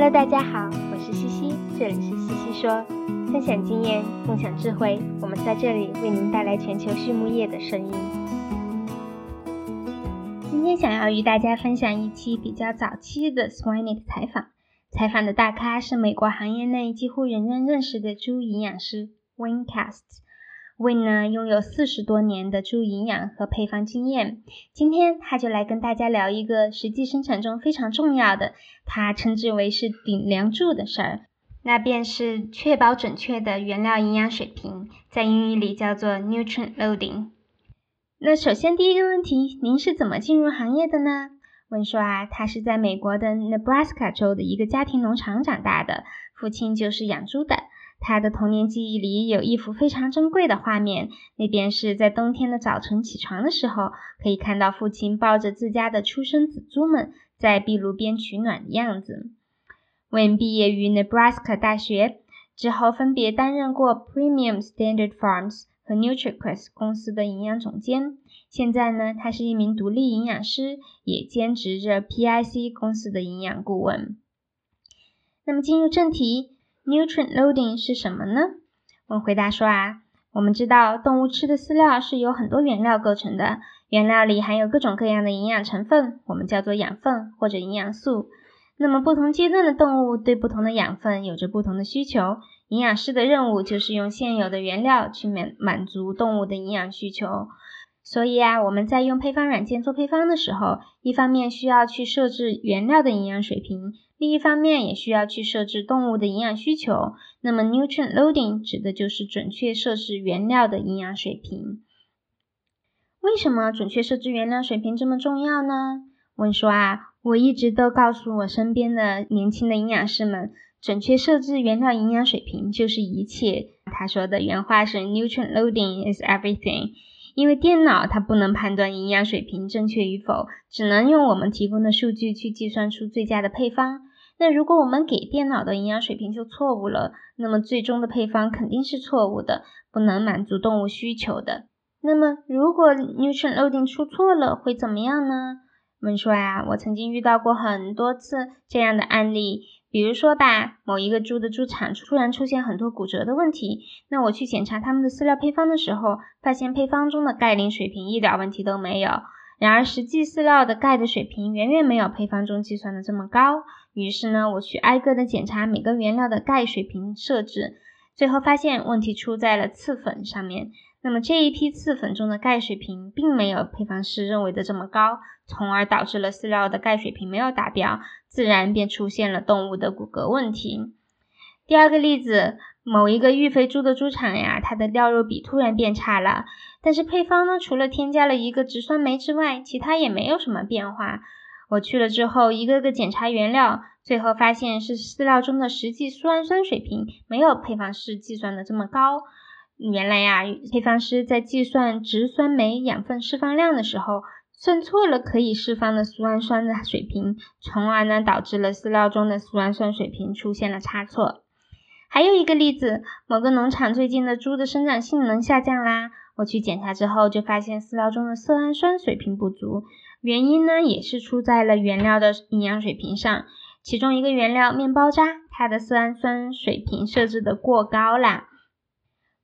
Hello，大家好，我是西西，这里是西西说，分享经验，共享智慧，我们在这里为您带来全球畜牧业的声音。今天想要与大家分享一期比较早期的 Swinet 采访，采访的大咖是美国行业内几乎人人认识的猪营养师 Wayne Cast。Wayne 呢拥有四十多年的猪营养和配方经验，今天他就来跟大家聊一个实际生产中非常重要的，他称之为是顶梁柱的事儿，那便是确保准确的原料营养水平，在英语里叫做 nutrient loading。那首先第一个问题，您是怎么进入行业的呢？问说啊，他是在美国的 Nebraska 州的一个家庭农场长大的，父亲就是养猪的。他的童年记忆里有一幅非常珍贵的画面，那便是在冬天的早晨起床的时候，可以看到父亲抱着自家的出生仔猪们在壁炉边取暖的样子。When 毕业于 Nebraska 大学之后，分别担任过 Premium Standard Farms 和 NutriQuest 公司的营养总监。现在呢，他是一名独立营养师，也兼职着 PIC 公司的营养顾问。那么进入正题。Nutrient loading 是什么呢？我回答说啊，我们知道动物吃的饲料是由很多原料构成的，原料里含有各种各样的营养成分，我们叫做养分或者营养素。那么不同阶段的动物对不同的养分有着不同的需求，营养师的任务就是用现有的原料去满满足动物的营养需求。所以啊，我们在用配方软件做配方的时候，一方面需要去设置原料的营养水平。另一方面，也需要去设置动物的营养需求。那么，nutrient loading 指的就是准确设置原料的营养水平。为什么准确设置原料水平这么重要呢？问说啊，我一直都告诉我身边的年轻的营养师们，准确设置原料营养水平就是一切。他说的原话是，nutrient loading is everything。因为电脑它不能判断营养水平正确与否，只能用我们提供的数据去计算出最佳的配方。那如果我们给电脑的营养水平就错误了，那么最终的配方肯定是错误的，不能满足动物需求的。那么如果 nutrient loading 出错了会怎么样呢？我们说呀，我曾经遇到过很多次这样的案例，比如说吧，某一个猪的猪场突然出现很多骨折的问题，那我去检查他们的饲料配方的时候，发现配方中的钙磷水平一点问题都没有。然而，实际饲料的钙的水平远远没有配方中计算的这么高。于是呢，我去挨个的检查每个原料的钙水平设置，最后发现问题出在了次粉上面。那么这一批次粉中的钙水平并没有配方师认为的这么高，从而导致了饲料的钙水平没有达标，自然便出现了动物的骨骼问题。第二个例子。某一个育肥猪的猪场呀，它的料肉比突然变差了，但是配方呢，除了添加了一个植酸酶之外，其他也没有什么变化。我去了之后，一个个检查原料，最后发现是饲料中的实际苏氨酸水平没有配方师计算的这么高。原来呀，配方师在计算植酸酶养分释放量的时候，算错了可以释放的苏氨酸的水平，从而呢，导致了饲料中的苏氨酸水平出现了差错。还有一个例子，某个农场最近的猪的生长性能下降啦。我去检查之后，就发现饲料中的色氨酸水平不足，原因呢也是出在了原料的营养水平上。其中一个原料面包渣，它的色氨酸水平设置的过高啦。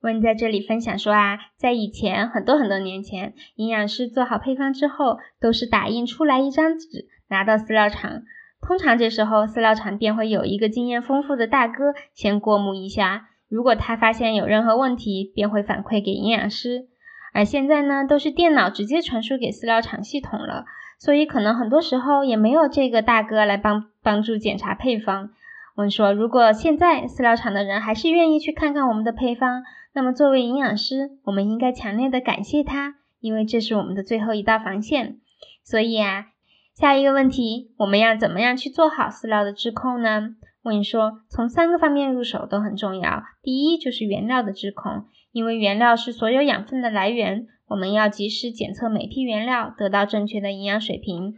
问在这里分享说啊，在以前很多很多年前，营养师做好配方之后，都是打印出来一张纸，拿到饲料厂。通常这时候饲料厂便会有一个经验丰富的大哥先过目一下，如果他发现有任何问题，便会反馈给营养师。而现在呢，都是电脑直接传输给饲料厂系统了，所以可能很多时候也没有这个大哥来帮帮助检查配方。我们说，如果现在饲料厂的人还是愿意去看看我们的配方，那么作为营养师，我们应该强烈的感谢他，因为这是我们的最后一道防线。所以啊。下一个问题，我们要怎么样去做好饲料的质控呢？我跟你说，从三个方面入手都很重要。第一就是原料的质控，因为原料是所有养分的来源，我们要及时检测每批原料，得到正确的营养水平。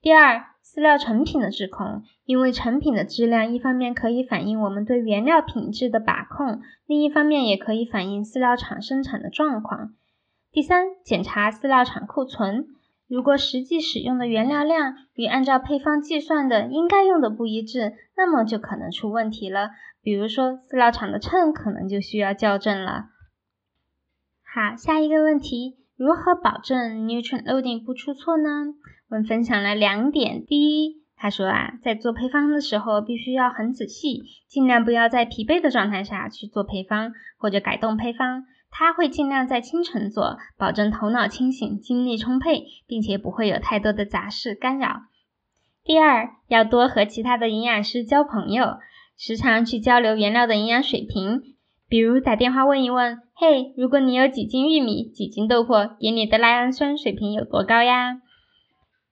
第二，饲料成品的质控，因为成品的质量一方面可以反映我们对原料品质的把控，另一方面也可以反映饲料厂生产的状况。第三，检查饲料厂库存。如果实际使用的原料量与按照配方计算的应该用的不一致，那么就可能出问题了。比如说饲料厂的秤可能就需要校正了。好，下一个问题，如何保证 nutrient loading 不出错呢？我们分享了两点。第一，他说啊，在做配方的时候必须要很仔细，尽量不要在疲惫的状态下去做配方或者改动配方。他会尽量在清晨做，保证头脑清醒、精力充沛，并且不会有太多的杂事干扰。第二，要多和其他的营养师交朋友，时常去交流原料的营养水平，比如打电话问一问：“嘿，如果你有几斤玉米、几斤豆粕，给你的赖氨酸水平有多高呀？”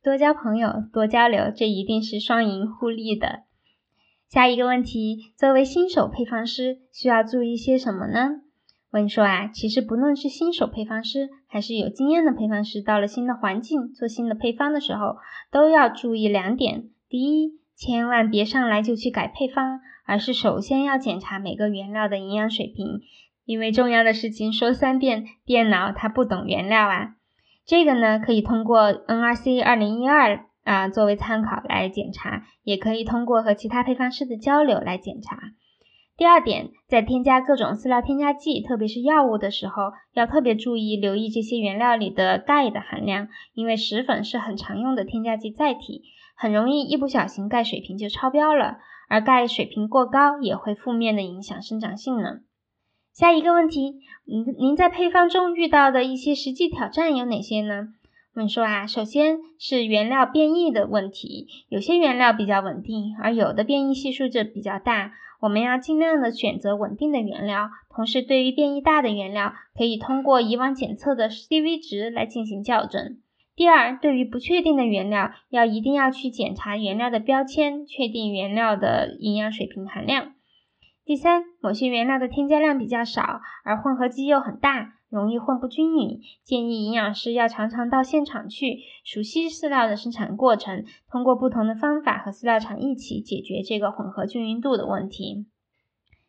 多交朋友，多交流，这一定是双赢互利的。下一个问题，作为新手配方师，需要注意些什么呢？问说啊，其实不论是新手配方师，还是有经验的配方师，到了新的环境做新的配方的时候，都要注意两点。第一，千万别上来就去改配方，而是首先要检查每个原料的营养水平，因为重要的事情说三遍，电脑它不懂原料啊。这个呢，可以通过 NRC 二零一二啊作为参考来检查，也可以通过和其他配方师的交流来检查。第二点，在添加各种饲料添加剂，特别是药物的时候，要特别注意留意这些原料里的钙的含量，因为石粉是很常用的添加剂载体，很容易一不小心钙水平就超标了，而钙水平过高也会负面的影响生长性能。下一个问题，您您在配方中遇到的一些实际挑战有哪些呢？我们说啊，首先是原料变异的问题，有些原料比较稳定，而有的变异系数就比较大。我们要尽量的选择稳定的原料，同时对于变异大的原料，可以通过以往检测的 CV 值来进行校正。第二，对于不确定的原料，要一定要去检查原料的标签，确定原料的营养水平含量。第三，某些原料的添加量比较少，而混合基又很大。容易混不均匀，建议营养师要常常到现场去，熟悉饲料的生产过程，通过不同的方法和饲料厂一起解决这个混合均匀度的问题。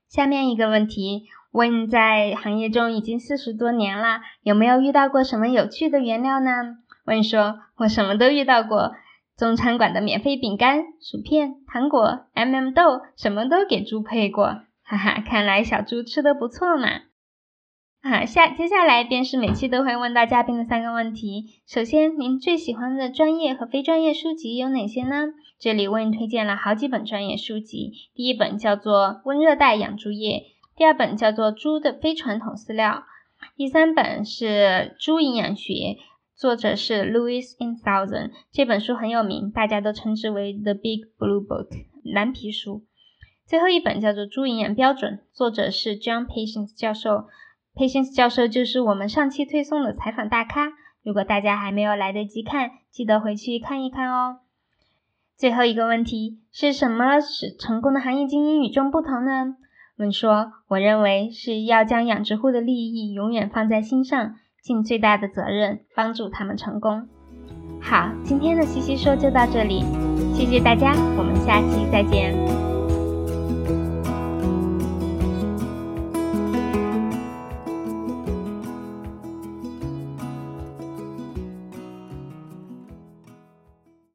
下面一个问题，问在行业中已经四十多年了，有没有遇到过什么有趣的原料呢？问说，我什么都遇到过，中餐馆的免费饼干、薯片、糖果、MM 豆，什么都给猪配过，哈哈，看来小猪吃的不错嘛。好，下接下来便是每期都会问到嘉宾的三个问题。首先，您最喜欢的专业和非专业书籍有哪些呢？这里为您推荐了好几本专业书籍。第一本叫做《温热带养猪业》，第二本叫做《猪的非传统饲料》，第三本是《猪营养学》，作者是 Louis i n t h o u s a n d 这本书很有名，大家都称之为 The Big Blue Book 蓝皮书。最后一本叫做《猪营养标准》，作者是 John Patience 教授。Patience 教授就是我们上期推送的采访大咖，如果大家还没有来得及看，记得回去看一看哦。最后一个问题是什么使成功的行业精英与众不同呢？问说，我认为是要将养殖户的利益永远放在心上，尽最大的责任帮助他们成功。好，今天的西西说就到这里，谢谢大家，我们下期再见。